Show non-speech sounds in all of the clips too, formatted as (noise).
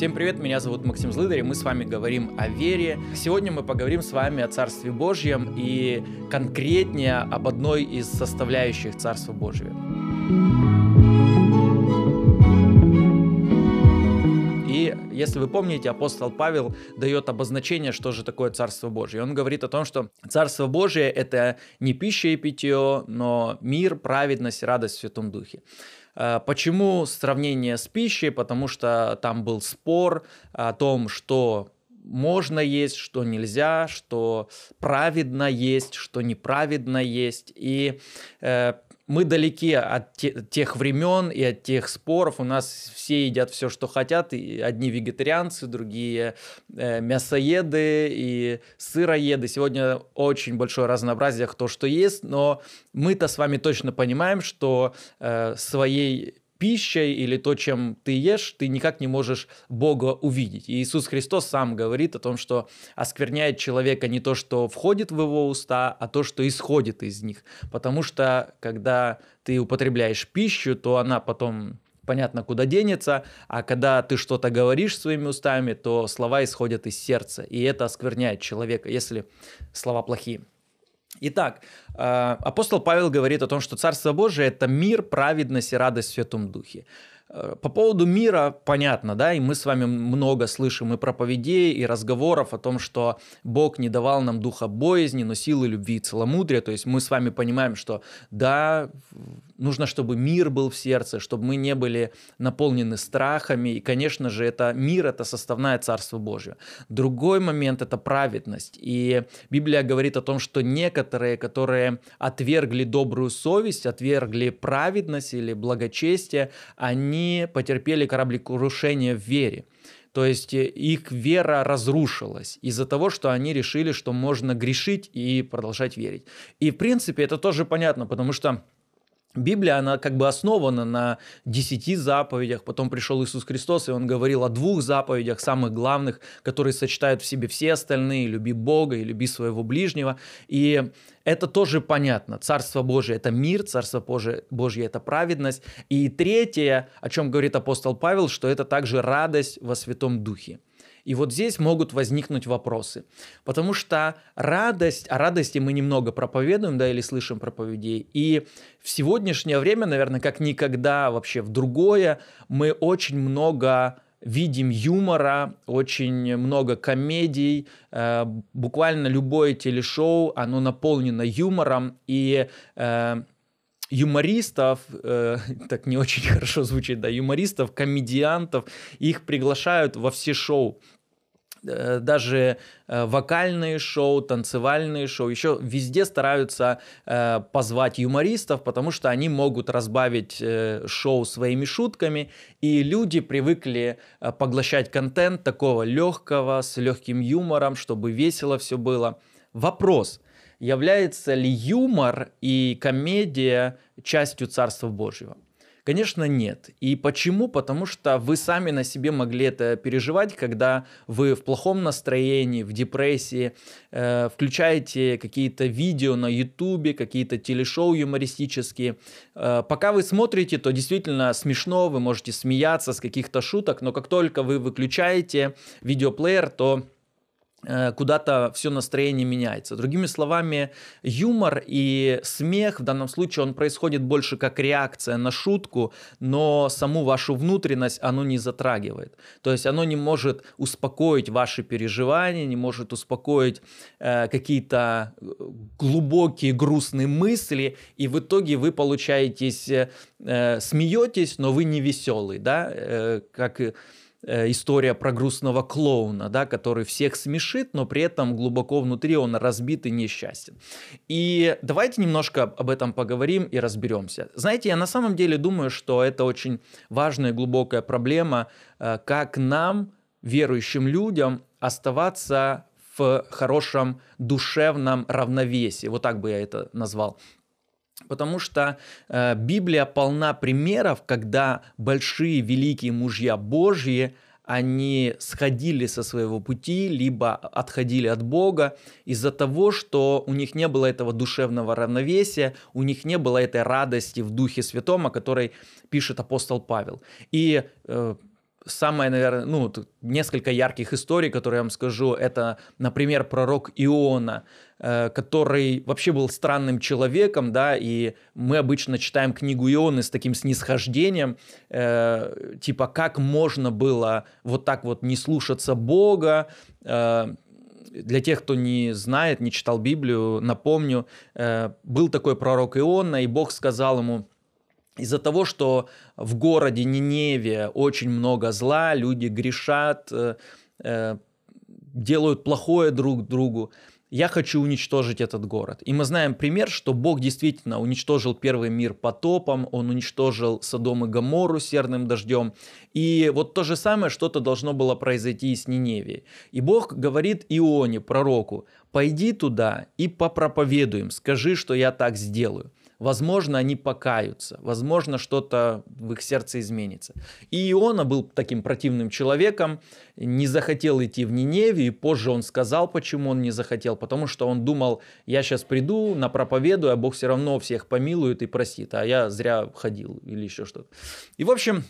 Всем привет, меня зовут Максим Злыдарь, и мы с вами говорим о вере. Сегодня мы поговорим с вами о Царстве Божьем и конкретнее об одной из составляющих Царства Божьего. И если вы помните, апостол Павел дает обозначение, что же такое Царство Божье. Он говорит о том, что Царство Божие – это не пища и питье, но мир, праведность, радость в Святом Духе. Э, почему сравнение с пищей? Потому что там был спор о том, что можно есть, что нельзя, что праведно есть, что неправедно есть. И э, мы далеки от тех времен и от тех споров. У нас все едят все, что хотят. И одни вегетарианцы, другие э, мясоеды и сыроеды. Сегодня очень большое разнообразие, кто что есть. Но мы-то с вами точно понимаем, что э, своей пищей или то, чем ты ешь, ты никак не можешь Бога увидеть. И Иисус Христос сам говорит о том, что оскверняет человека не то, что входит в его уста, а то, что исходит из них. Потому что, когда ты употребляешь пищу, то она потом понятно, куда денется, а когда ты что-то говоришь своими устами, то слова исходят из сердца, и это оскверняет человека, если слова плохие. Итак, э, апостол Павел говорит о том, что Царство Божие – это мир, праведность и радость в Святом Духе. Э, по поводу мира понятно, да, и мы с вами много слышим и проповедей, и разговоров о том, что Бог не давал нам духа боязни, но силы любви и целомудрия. То есть мы с вами понимаем, что да, нужно, чтобы мир был в сердце, чтобы мы не были наполнены страхами. И, конечно же, это мир, это составная Царство Божие. Другой момент – это праведность. И Библия говорит о том, что некоторые, которые отвергли добрую совесть, отвергли праведность или благочестие, они они потерпели кораблекрушение в вере. То есть э, их вера разрушилась из-за того, что они решили, что можно грешить и продолжать верить. И в принципе это тоже понятно, потому что Библия, она как бы основана на десяти заповедях, потом пришел Иисус Христос, и Он говорил о двух заповедях, самых главных, которые сочетают в себе все остальные, люби Бога и люби своего ближнего, и это тоже понятно. Царство Божие – это мир, Царство Божие, Божье – это праведность. И третье, о чем говорит апостол Павел, что это также радость во Святом Духе. И вот здесь могут возникнуть вопросы. Потому что радость, о радости мы немного проповедуем, да, или слышим проповедей. И в сегодняшнее время, наверное, как никогда вообще в другое, мы очень много видим юмора, очень много комедий, э, буквально любое телешоу, оно наполнено юмором, и э, юмористов, э, (laughs) так не очень (laughs) хорошо звучит, да, юмористов, комедиантов, их приглашают во все шоу. Э, даже э, вокальные шоу, танцевальные шоу, еще везде стараются э, позвать юмористов, потому что они могут разбавить шоу своими шутками, и люди привыкли поглощать контент такого легкого, с легким юмором, чтобы весело все было. Вопрос, является ли юмор и комедия частью Царства Божьего? Конечно, нет. И почему? Потому что вы сами на себе могли это переживать, когда вы в плохом настроении, в депрессии, э, включаете какие-то видео на ютубе, какие-то телешоу юмористические. Э, пока вы смотрите, то действительно смешно, вы можете смеяться с каких-то шуток, но как только вы выключаете видеоплеер, то куда-то все настроение меняется. Другими словами, юмор и смех в данном случае он происходит больше как реакция на шутку, но саму вашу внутренность оно не затрагивает. То есть оно не может успокоить ваши переживания, не может успокоить э, какие-то э, глубокие грустные мысли, и в итоге вы получаетесь э, смеетесь, но вы не веселый, да, э, как Э, история про грустного клоуна, да, который всех смешит, но при этом глубоко внутри он разбит и несчастен. И давайте немножко об этом поговорим и разберемся. Знаете, я на самом деле думаю, что это очень важная и глубокая проблема, э, как нам, верующим людям, оставаться в хорошем душевном равновесии. Вот так бы я это назвал. Потому что э, Библия полна примеров, когда большие великие мужья Божьи, они сходили со своего пути, либо отходили от Бога из-за того, что у них не было этого душевного равновесия, у них не было этой радости в Духе Святом, о которой пишет апостол Павел. И э, самое, наверное, ну, несколько ярких историй, которые я вам скажу, это, например, пророк Иона, э, который вообще был странным человеком, да, и мы обычно читаем книгу Ионы с таким снисхождением, э, типа, как можно было вот так вот не слушаться Бога, э, для тех, кто не знает, не читал Библию, напомню, был такой пророк Иона, и Бог сказал ему, из-за того, что в городе Ниневе очень много зла, люди грешат, э, э, делают плохое друг другу, я хочу уничтожить этот город. И мы знаем пример, что Бог действительно уничтожил первый мир потопом, он уничтожил Содом и Гоморру серным дождем. И вот то же самое что-то должно было произойти и с Ниневией. И Бог говорит Ионе, пророку, пойди туда и попроповедуем, скажи, что я так сделаю возможно, они покаются, возможно, что-то в их сердце изменится. И Иона был таким противным человеком, не захотел идти в Ниневию, и позже он сказал, почему он не захотел, потому что он думал, я сейчас приду, на проповеду, а Бог все равно всех помилует и простит, а я зря ходил или еще что-то. И, в общем,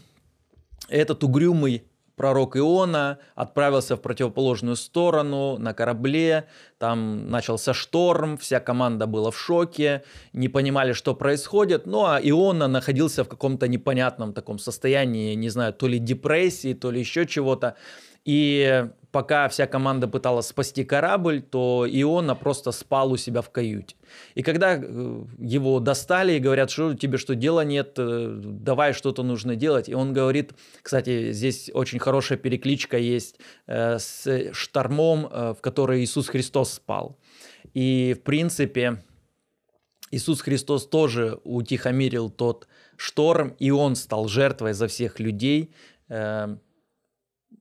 этот угрюмый пророк Иона отправился в противоположную сторону на корабле, там начался шторм, вся команда была в шоке, не понимали, что происходит, ну а Иона находился в каком-то непонятном таком состоянии, не знаю, то ли депрессии, то ли еще чего-то, и пока вся команда пыталась спасти корабль, то Иона просто спал у себя в каюте. И когда э, его достали и говорят, что тебе что, дела нет, э, давай что-то нужно делать. И он говорит, кстати, здесь очень хорошая перекличка есть э, с штормом, в который Иисус Христос спал. И, в принципе, Иисус Христос тоже утихомирил тот шторм, и он стал жертвой за всех людей,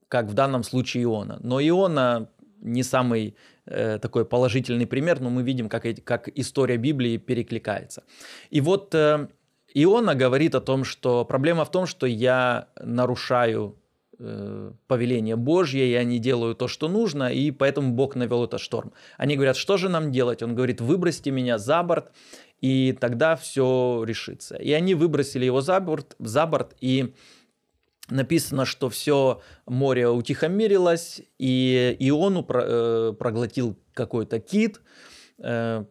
как в данном случае Иона. Но Иона не самый э, такой положительный пример, но мы видим, как, как история Библии перекликается. И вот э, Иона говорит о том, что проблема в том, что я нарушаю э, повеление Божье, я не делаю то, что нужно, и поэтому Бог навел этот шторм. Они говорят, что же нам делать? Он говорит, выбросьте меня за борт, и тогда все решится. И они выбросили его за борт, за борт и написано, что все море утихомирилось, и Иону э, проглотил какой-то кит. Э,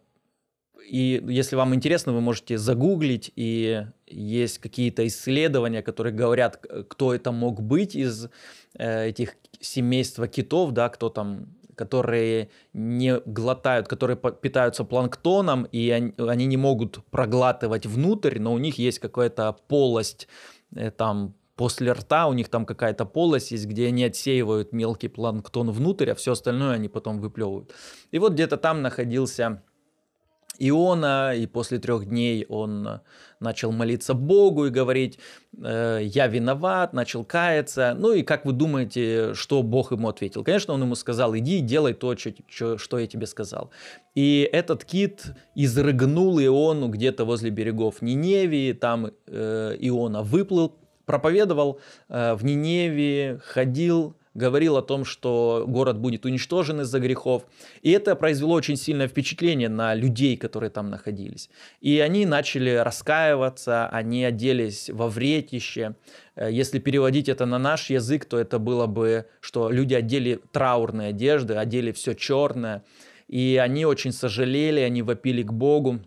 и если вам интересно, вы можете загуглить, и есть какие-то исследования, которые говорят, кто это мог быть из э, этих семейства китов, да, кто там которые не глотают, которые питаются планктоном, и они, они не могут проглатывать внутрь, но у них есть какая-то полость там после рта у них там какая-то полость есть, где они отсеивают мелкий планктон внутрь, а все остальное они потом выплевывают. И вот где-то там находился Иона, и после трех дней он начал молиться Богу и говорить, э, я виноват, начал каяться. Ну и как вы думаете, что Бог ему ответил? Конечно, он ему сказал, иди делай то, что, что я тебе сказал. И этот кит изрыгнул Иону где-то возле берегов Ниневии, там э, Иона выплыл проповедовал э, в Ниневии, ходил, говорил о том, что город будет уничтожен из-за грехов. И это произвело очень сильное впечатление на людей, которые там находились. И они начали раскаиваться, они оделись во вретище. Э, если переводить это на наш язык, то это было бы, что люди одели траурные одежды, одели все черное. И они очень сожалели, они вопили к Богу.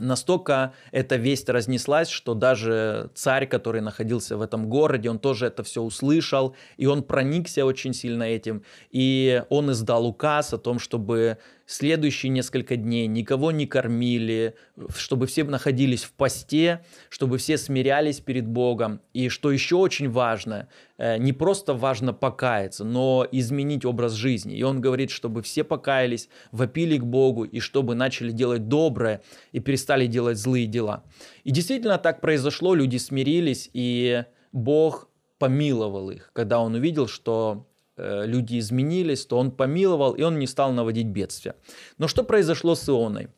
Настолько эта весть разнеслась, что даже царь, который находился в этом городе, он тоже это все услышал, и он проникся очень сильно этим, и он издал указ о том, чтобы следующие несколько дней никого не кормили, чтобы все находились в посте, чтобы все смирялись перед Богом. И что еще очень важно, э, не просто важно покаяться, но изменить образ жизни. И он говорит, чтобы все покаялись, вопили к Богу, и чтобы начали делать доброе и перестали делать злые дела. И действительно так произошло, люди смирились, и Бог помиловал их, когда он увидел, что люди изменились, то он помиловал, и он не стал наводить бедствия. Но что произошло с Ионой?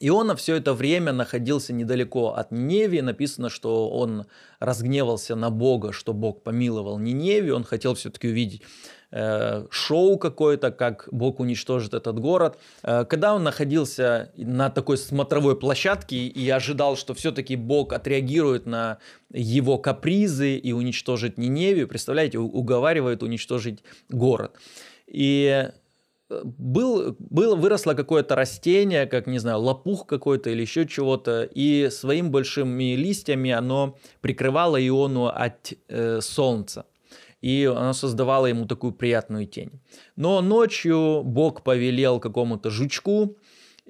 Иона все это время находился недалеко от Ниневии. Написано, что он разгневался на Бога, что Бог помиловал Ниневию. Он хотел все-таки увидеть э, шоу какое-то, как Бог уничтожит этот город. Э, когда он находился на такой смотровой площадке и ожидал, что все-таки Бог отреагирует на его капризы и уничтожит Ниневию, представляете, уговаривает уничтожить город. И был, было, выросло какое-то растение, как, не знаю, лопух какой-то или еще чего-то, и своим большими листьями оно прикрывало Иону от э, солнца. И оно создавало ему такую приятную тень. Но ночью Бог повелел какому-то жучку,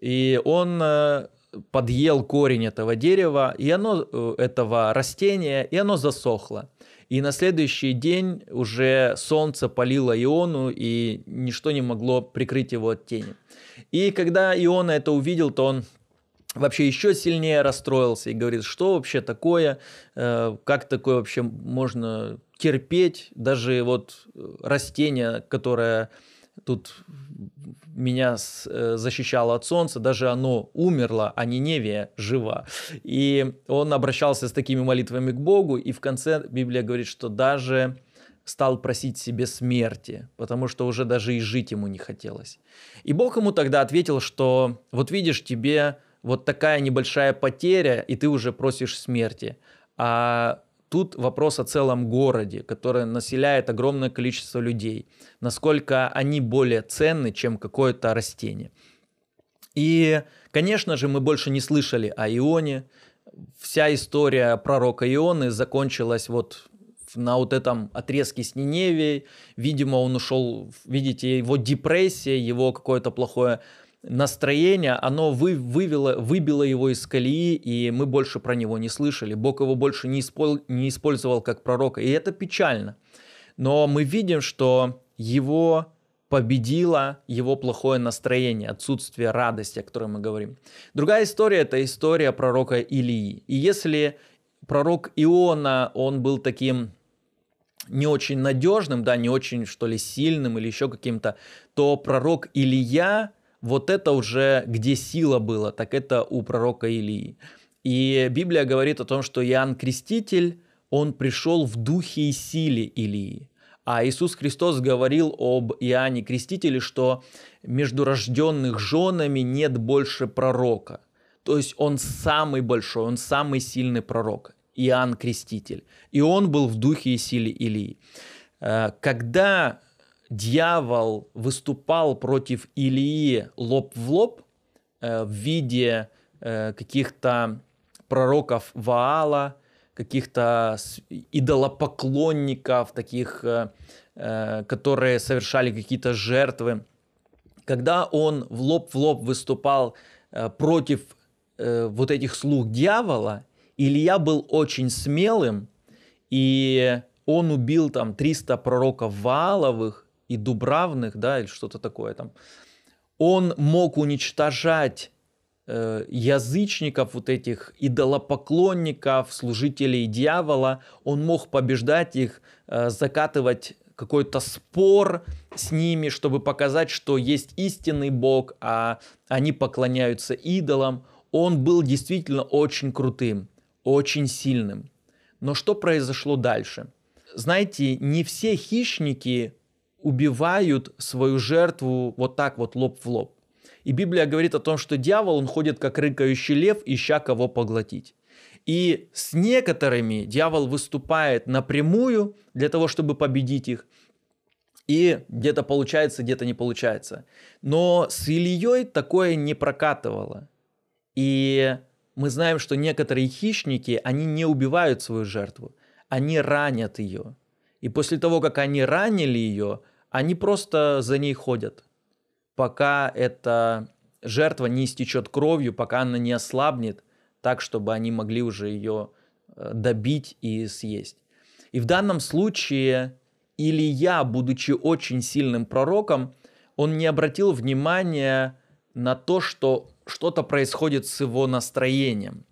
и он э, подъел корень этого дерева, и оно, э, этого растения, и оно засохло. И на следующий день уже солнце палило Иону, и ничто не могло прикрыть его от тени. И когда Иона это увидел, то он вообще еще сильнее расстроился и говорит, что вообще такое, э, как такое вообще можно терпеть, даже вот растение, которое тут меня э, защищало от солнца, даже оно умерло, а Ниневия жива. И он обращался с такими молитвами к Богу, и в конце Библия говорит, что даже стал просить себе смерти, потому что уже даже и жить ему не хотелось. И Бог ему тогда ответил, что вот видишь, тебе вот такая небольшая потеря, и ты уже просишь смерти. А Тут вопрос о целом городе, который населяет огромное количество людей. Насколько они более ценны, чем какое-то растение. И, конечно же, мы больше не слышали о Ионе. Вся история пророка Ионы закончилась вот на вот этом отрезке с Ниневией. Видимо, он ушел, видите, его депрессия, его какое-то плохое настроение, оно вы, вывело, выбило его из колеи, и мы больше про него не слышали. Бог его больше не, испол, не использовал как пророка, и это печально. Но мы видим, что его победило его плохое настроение, отсутствие радости, о которой мы говорим. Другая история – это история пророка Илии. И если пророк Иона, он был таким не очень надежным, да, не очень, что ли, сильным или еще каким-то, то пророк Илия – вот это уже где сила была, так это у пророка Илии. И Библия говорит о том, что Иоанн Креститель, он пришел в духе и силе Илии. А Иисус Христос говорил об Иоанне Крестителе, что между рожденных женами нет больше пророка. То есть он самый большой, он самый сильный пророк, Иоанн Креститель. И он был в духе и силе Илии. Э, когда дьявол выступал против Илии лоб в лоб э, в виде э, каких-то пророков Ваала, каких-то идолопоклонников, таких, э, э, которые совершали какие-то жертвы. Когда он в лоб в лоб выступал э, против э, вот этих слуг дьявола, Илья был очень смелым, и он убил там 300 пророков Вааловых, и Дубравных, да, или что-то такое там, он мог уничтожать э, язычников, вот этих идолопоклонников, служителей дьявола, он мог побеждать их, э, закатывать какой-то спор с ними, чтобы показать, что есть истинный Бог, а они поклоняются идолам. Он был действительно очень крутым, очень сильным. Но что произошло дальше? Знаете, не все хищники убивают свою жертву вот так вот лоб в лоб. И Библия говорит о том, что дьявол, он ходит как рыкающий лев, ища кого поглотить. И с некоторыми дьявол выступает напрямую для того, чтобы победить их. И где-то получается, где-то не получается. Но с Ильей такое не прокатывало. И мы знаем, что некоторые хищники, они не убивают свою жертву, они ранят ее. И после того, как они ранили ее, они просто за ней ходят, пока эта жертва не истечет кровью, пока она не ослабнет, так, чтобы они могли уже ее э, добить и съесть. И в данном случае Илья, будучи очень сильным пророком, он не обратил внимания на то, что что-то происходит с его настроением.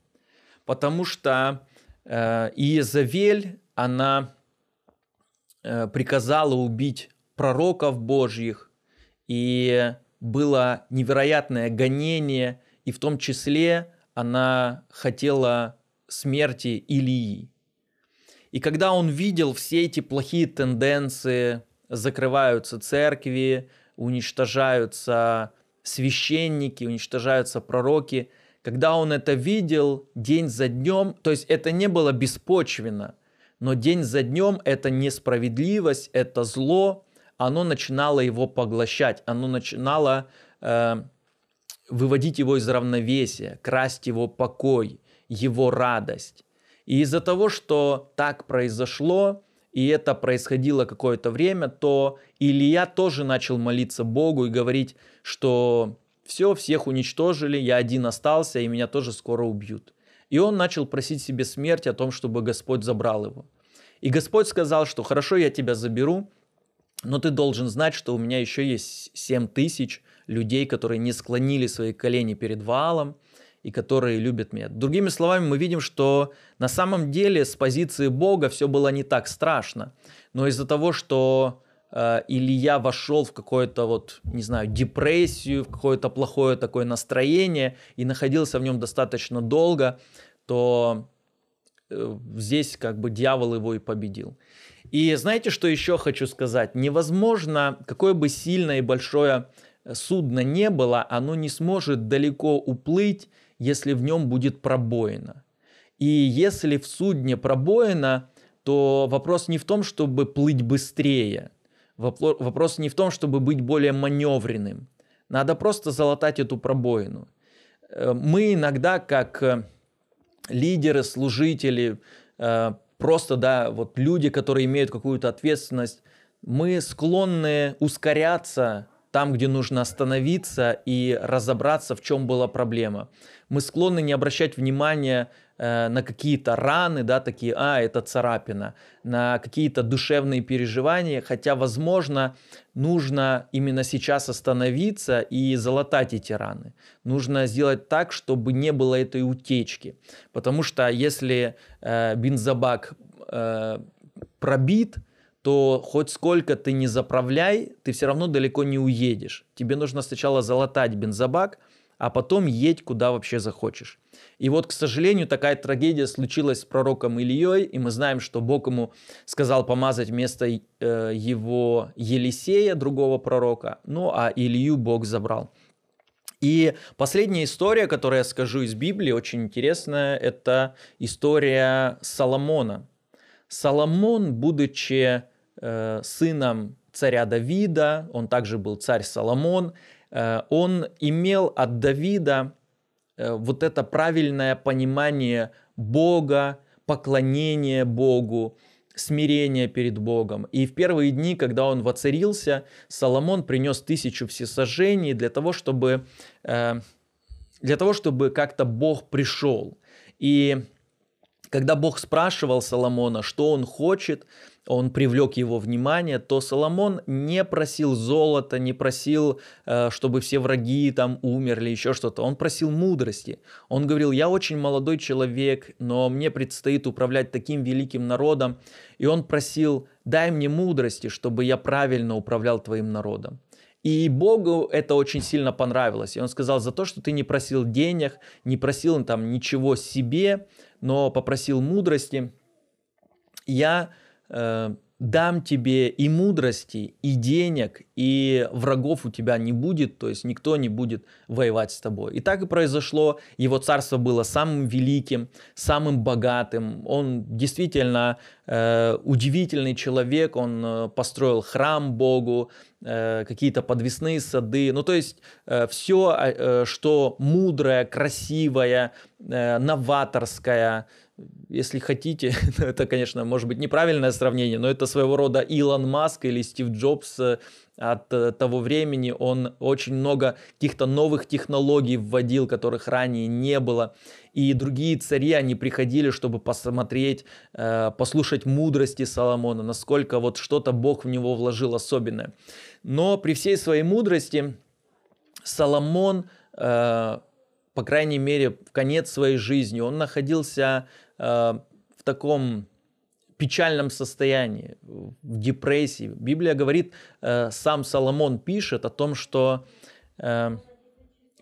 Потому что э, Иезавель, она э, приказала убить пророков Божьих, и было невероятное гонение, и в том числе она хотела смерти Илии. И когда он видел все эти плохие тенденции, закрываются церкви, уничтожаются священники, уничтожаются пророки, когда он это видел день за днем, то есть это не было беспочвенно, но день за днем это несправедливость, это зло, оно начинало его поглощать, оно начинало э, выводить его из равновесия, красть его покой, его радость. И из-за того, что так произошло, и это происходило какое-то время, то Илья тоже начал молиться Богу и говорить, что все, всех уничтожили, я один остался, и меня тоже скоро убьют. И он начал просить себе смерти о том, чтобы Господь забрал его. И Господь сказал, что хорошо, я тебя заберу, но ты должен знать, что у меня еще есть 7 тысяч людей, которые не склонили свои колени перед Ваалом, и которые любят меня. Другими словами, мы видим, что на самом деле с позиции Бога все было не так страшно. Но из-за того, что э, Илья вошел в какое-то вот, не знаю, депрессию, в какое-то плохое такое настроение и находился в нем достаточно долго, то э, здесь как бы дьявол его и победил. И знаете, что еще хочу сказать? Невозможно, какое бы сильное и большое судно не было, оно не сможет далеко уплыть если в нем будет пробоина. И если в судне пробоина, то вопрос не в том, чтобы плыть быстрее. Вопрос не в том, чтобы быть более маневренным. Надо просто залатать эту пробоину. Э, мы иногда, как э, лидеры, служители, э, просто да, вот люди, которые имеют какую-то ответственность, мы склонны ускоряться там, где нужно остановиться и разобраться, в чем была проблема. Мы склонны не обращать внимания э, на какие-то раны, да, такие, а, это царапина, на какие-то душевные переживания, хотя, возможно, нужно именно сейчас остановиться и залатать эти раны. Нужно сделать так, чтобы не было этой утечки. Потому что если э, бензобак э, пробит, то хоть сколько ты не заправляй, ты все равно далеко не уедешь. Тебе нужно сначала залатать бензобак, а потом едь куда вообще захочешь. И вот, к сожалению, такая трагедия случилась с пророком Ильей, и мы знаем, что Бог ему сказал помазать вместо э, его Елисея, другого пророка, ну а Илью Бог забрал. И последняя история, которую я скажу из Библии, очень интересная, это история Соломона. Соломон, будучи Э, сыном царя Давида, он также был царь Соломон, он имел от Давида э, вот это правильное понимание Бога, поклонение Богу, смирение перед Богом. И в первые дни, когда он воцарился, Соломон принес тысячу всесожжений для того, чтобы, для того, чтобы как-то Бог пришел. И когда Бог спрашивал Соломона, что он хочет, он привлек его внимание, то Соломон не просил золота, не просил, э, чтобы все враги там умерли, еще что-то. Он просил мудрости. Он говорил, я очень молодой человек, но мне предстоит управлять таким великим народом. И он просил, дай мне мудрости, чтобы я правильно управлял твоим народом. И Богу это очень сильно понравилось. И он сказал, за то, что ты не просил денег, не просил там ничего себе, но попросил мудрости, я дам тебе и мудрости, и денег, и врагов у тебя не будет, то есть никто не будет воевать с тобой. И так и произошло. Его царство было самым великим, самым богатым. Он действительно э, удивительный человек. Он э, построил храм Богу, э, какие-то подвесные сады. Ну, то есть э, все, э, что мудрое, красивое, э, новаторское, если хотите, (laughs) это, конечно, может быть неправильное сравнение, но это своего рода Илон Маск или Стив Джобс э, от э, того времени. Он очень много каких-то новых технологий вводил, которых ранее не было. И другие цари, они приходили, чтобы посмотреть, э, послушать мудрости Соломона, насколько вот что-то Бог в него вложил особенное. Но при всей своей мудрости Соломон по крайней мере, в конец своей жизни, он находился э, в таком печальном состоянии, в депрессии. Библия говорит, э, сам Соломон пишет о том, что э,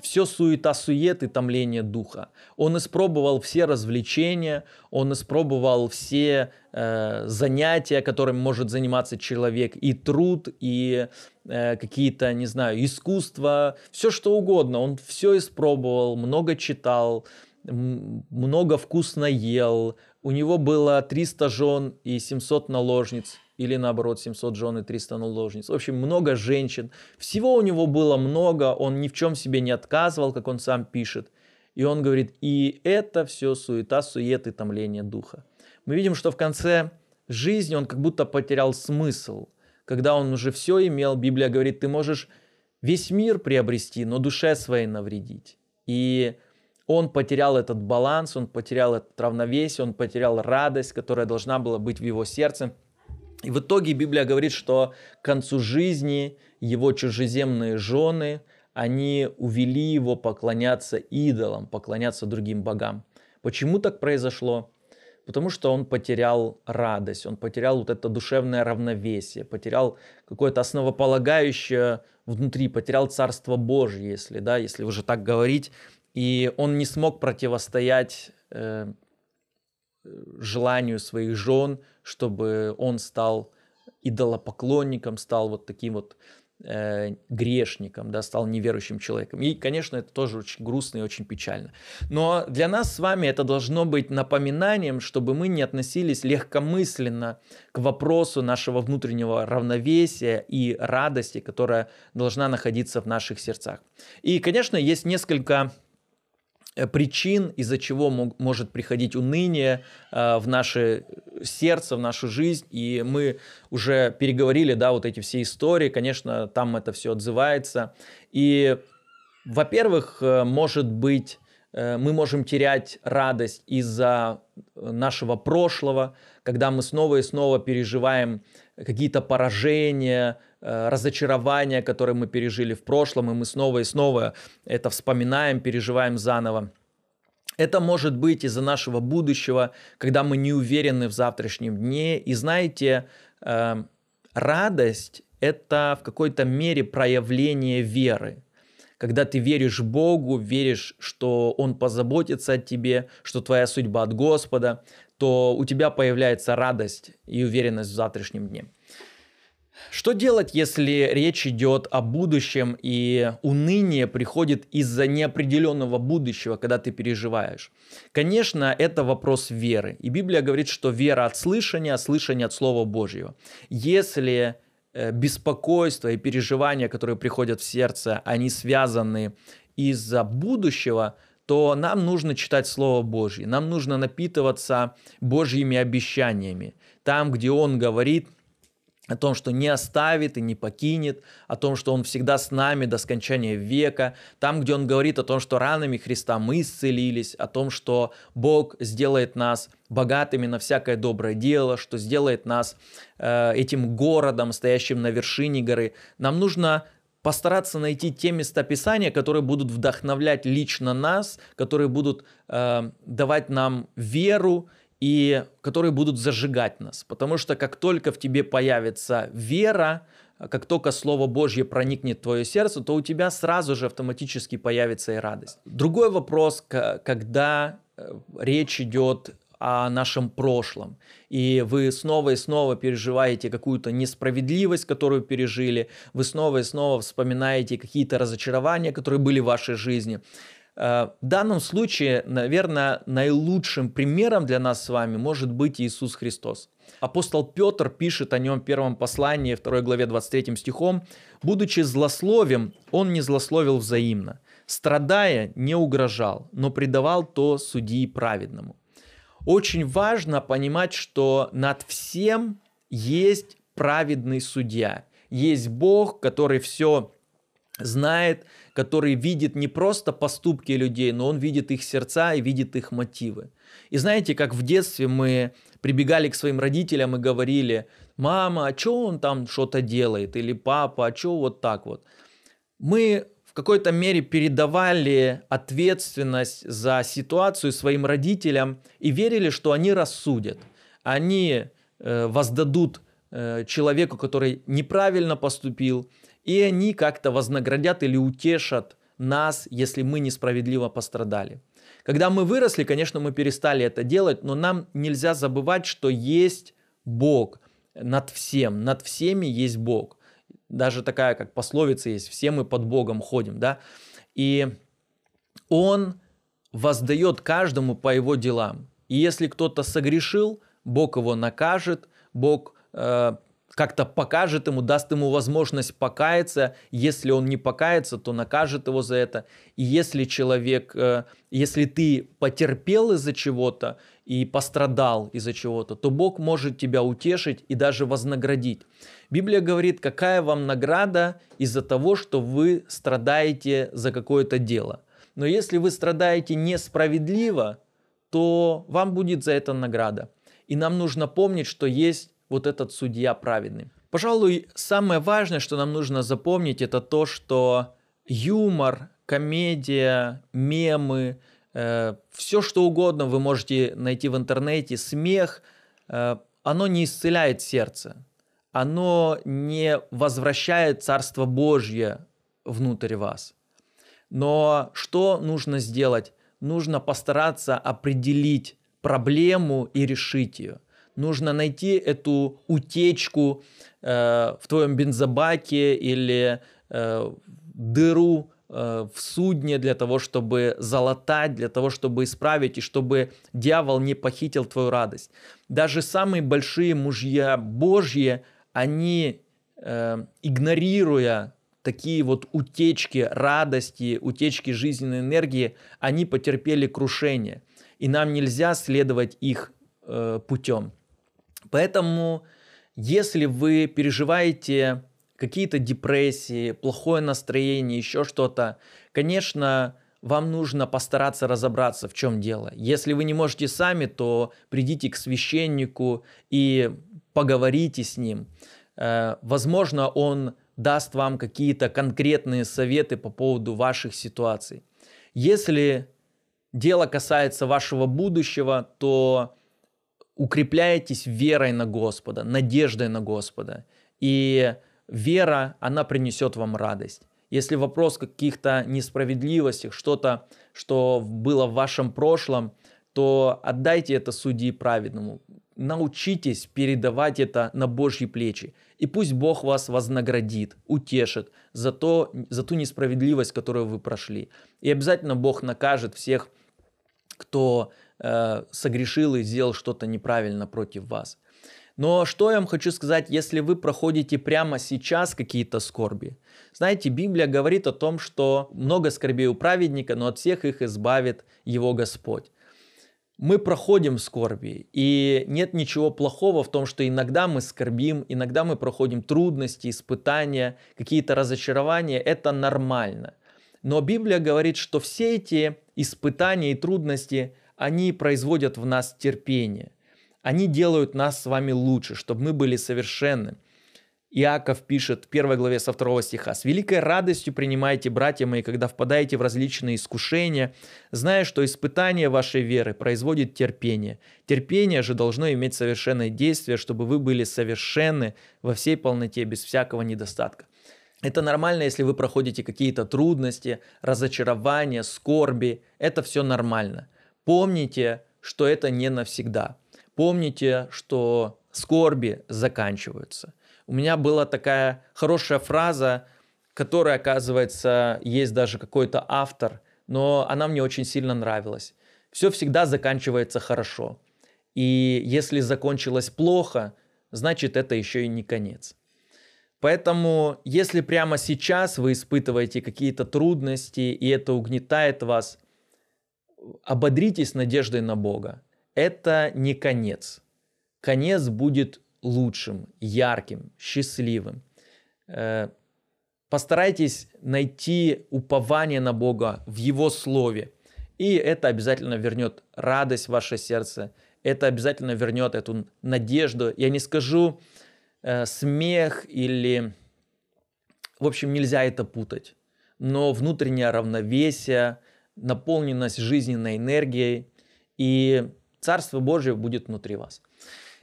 все суета-сует и томление духа. Он испробовал все развлечения, он испробовал все э, занятия, которыми может заниматься человек, и труд, и э, какие-то, не знаю, искусства, все что угодно. Он все испробовал, много читал, много вкусно ел. У него было 300 жен и 700 наложниц или наоборот 700 жен и 300 наложниц. В общем, много женщин. Всего у него было много, он ни в чем себе не отказывал, как он сам пишет. И он говорит, и это все суета, сует и томление духа. Мы видим, что в конце жизни он как будто потерял смысл. Когда он уже все имел, Библия говорит, ты можешь весь мир приобрести, но душе своей навредить. И он потерял этот баланс, он потерял это равновесие, он потерял радость, которая должна была быть в его сердце. И в итоге Библия говорит, что к концу жизни его чужеземные жены, они увели его поклоняться идолам, поклоняться другим богам. Почему так произошло? Потому что он потерял радость, он потерял вот это душевное равновесие, потерял какое-то основополагающее внутри, потерял Царство Божье, если, да, если уже так говорить. И он не смог противостоять э, желанию своих жен, чтобы он стал идолопоклонником, стал вот таким вот э, грешником, да, стал неверующим человеком. И, конечно, это тоже очень грустно и очень печально. Но для нас с вами это должно быть напоминанием, чтобы мы не относились легкомысленно к вопросу нашего внутреннего равновесия и радости, которая должна находиться в наших сердцах. И, конечно, есть несколько причин, из-за чего мог, может приходить уныние э, в наше сердце, в нашу жизнь. И мы уже переговорили, да, вот эти все истории, конечно, там это все отзывается. И, во-первых, э, может быть, э, мы можем терять радость из-за нашего прошлого, когда мы снова и снова переживаем какие-то поражения, Э, разочарования, которые мы пережили в прошлом, и мы снова и снова это вспоминаем, переживаем заново. Это может быть из-за нашего будущего, когда мы не уверены в завтрашнем дне. И знаете, э, радость – это в какой-то мере проявление веры. Когда ты веришь Богу, веришь, что Он позаботится о тебе, что твоя судьба от Господа, то у тебя появляется радость и уверенность в завтрашнем дне. Что делать, если речь идет о будущем и уныние приходит из-за неопределенного будущего, когда ты переживаешь? Конечно, это вопрос веры. И Библия говорит, что вера от слышания, а слышание от Слова Божьего. Если э, беспокойство и переживания, которые приходят в сердце, они связаны из-за будущего, то нам нужно читать Слово Божье, нам нужно напитываться Божьими обещаниями. Там, где Он говорит – о том, что не оставит и не покинет, о том, что Он всегда с нами до скончания века, там, где Он говорит о том, что ранами Христа мы исцелились, о том, что Бог сделает нас богатыми на всякое доброе дело, что сделает нас э, этим городом, стоящим на вершине горы. Нам нужно постараться найти те места Писания, которые будут вдохновлять лично нас, которые будут э, давать нам веру, и которые будут зажигать нас. Потому что как только в тебе появится вера, как только Слово Божье проникнет в твое сердце, то у тебя сразу же автоматически появится и радость. Другой вопрос, когда э, речь идет о нашем прошлом, и вы снова и снова переживаете какую-то несправедливость, которую пережили, вы снова и снова вспоминаете какие-то разочарования, которые были в вашей жизни. Э, в данном случае, наверное, наилучшим примером для нас с вами может быть Иисус Христос. Апостол Петр пишет о нем в первом послании, 2 главе 23 стихом, «Будучи злословием, он не злословил взаимно, страдая, не угрожал, но предавал то судьи праведному». Очень важно понимать, что над всем есть праведный судья. Есть Бог, который все знает, который видит не просто поступки людей, но он видит их сердца и видит их мотивы. И знаете, как в детстве мы прибегали к своим родителям и говорили, мама, а что он там что-то делает? Или папа, а что вот так вот? Мы в какой-то мере передавали ответственность за ситуацию своим родителям и верили, что они рассудят. Они э, воздадут э, человеку, который неправильно поступил, и они как-то вознаградят или утешат нас, если мы несправедливо пострадали. Когда мы выросли, конечно, мы перестали это делать, но нам нельзя забывать, что есть Бог над всем, над всеми есть Бог. Даже такая, как пословица есть, все мы под Богом ходим, да. И Он воздает каждому по его делам. И если кто-то согрешил, Бог его накажет, Бог э, как-то покажет ему, даст ему возможность покаяться. Если он не покается, то накажет его за это. И если человек, э, если ты потерпел из-за чего-то и пострадал из-за чего-то, то Бог может тебя утешить и даже вознаградить. Библия говорит, какая вам награда из-за того, что вы страдаете за какое-то дело. Но если вы страдаете несправедливо, то вам будет за это награда. И нам нужно помнить, что есть вот этот судья праведный. Пожалуй, самое важное, что нам нужно запомнить, это то, что юмор, комедия, мемы, э, все что угодно вы можете найти в интернете, смех, э, оно не исцеляет сердце, оно не возвращает Царство Божье внутрь вас. Но что нужно сделать? Нужно постараться определить проблему и решить ее – нужно найти эту утечку э, в твоем бензобаке или э, дыру э, в судне для того, чтобы залатать, для того, чтобы исправить и чтобы дьявол не похитил твою радость. Даже самые большие мужья Божьи, они, э, игнорируя такие вот утечки радости, утечки жизненной энергии, они потерпели крушение. И нам нельзя следовать их э, путем. Поэтому, если вы переживаете какие-то депрессии, плохое настроение, еще что-то, конечно, вам нужно постараться разобраться, в чем дело. Если вы не можете сами, то придите к священнику и поговорите с ним. Э, возможно, он даст вам какие-то конкретные советы по поводу ваших ситуаций. Если дело касается вашего будущего, то укрепляетесь верой на Господа, надеждой на Господа. И вера, она принесет вам радость. Если вопрос каких-то несправедливостях, что-то, что было в вашем прошлом, то отдайте это судьи праведному. Научитесь передавать это на Божьи плечи. И пусть Бог вас вознаградит, утешит за, то, за ту несправедливость, которую вы прошли. И обязательно Бог накажет всех, кто э, согрешил и сделал что-то неправильно против вас. Но что я вам хочу сказать, если вы проходите прямо сейчас какие-то скорби? Знаете, Библия говорит о том, что много скорбей у праведника, но от всех их избавит его Господь. Мы проходим скорби, и нет ничего плохого в том, что иногда мы скорбим, иногда мы проходим трудности, испытания, какие-то разочарования. Это нормально. Но Библия говорит, что все эти испытания и трудности, они производят в нас терпение. Они делают нас с вами лучше, чтобы мы были совершенны. Иаков пишет в первой главе со второго стиха. «С великой радостью принимайте, братья мои, когда впадаете в различные искушения, зная, что испытание вашей веры производит терпение. Терпение же должно иметь совершенное действие, чтобы вы были совершенны во всей полноте, без всякого недостатка». Это нормально, если вы проходите какие-то трудности, разочарования, скорби. Это все нормально – Помните, что это не навсегда. Помните, что скорби заканчиваются. У меня была такая хорошая фраза, которая, оказывается, есть даже какой-то автор, но она мне очень сильно нравилась. Все всегда заканчивается хорошо. И если закончилось плохо, значит это еще и не конец. Поэтому, если прямо сейчас вы испытываете какие-то трудности, и это угнетает вас – ободритесь надеждой на Бога. Это не конец. Конец будет лучшим, ярким, счастливым. Э, постарайтесь найти упование на Бога в Его Слове. И это обязательно вернет радость в ваше сердце. Это обязательно вернет эту надежду. Я не скажу э, смех или... В общем, нельзя это путать. Но внутреннее равновесие, наполненность жизненной энергией, и Царство Божье будет внутри вас.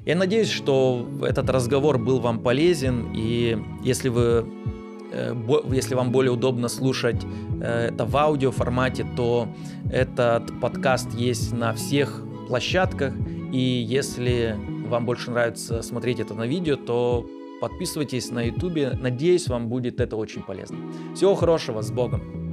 Я надеюсь, что этот разговор был вам полезен, и если вы э, если вам более удобно слушать э, это в аудио формате, то этот подкаст есть на всех площадках. И если вам больше нравится смотреть это на видео, то подписывайтесь на YouTube. Надеюсь, вам будет это очень полезно. Всего хорошего, с Богом!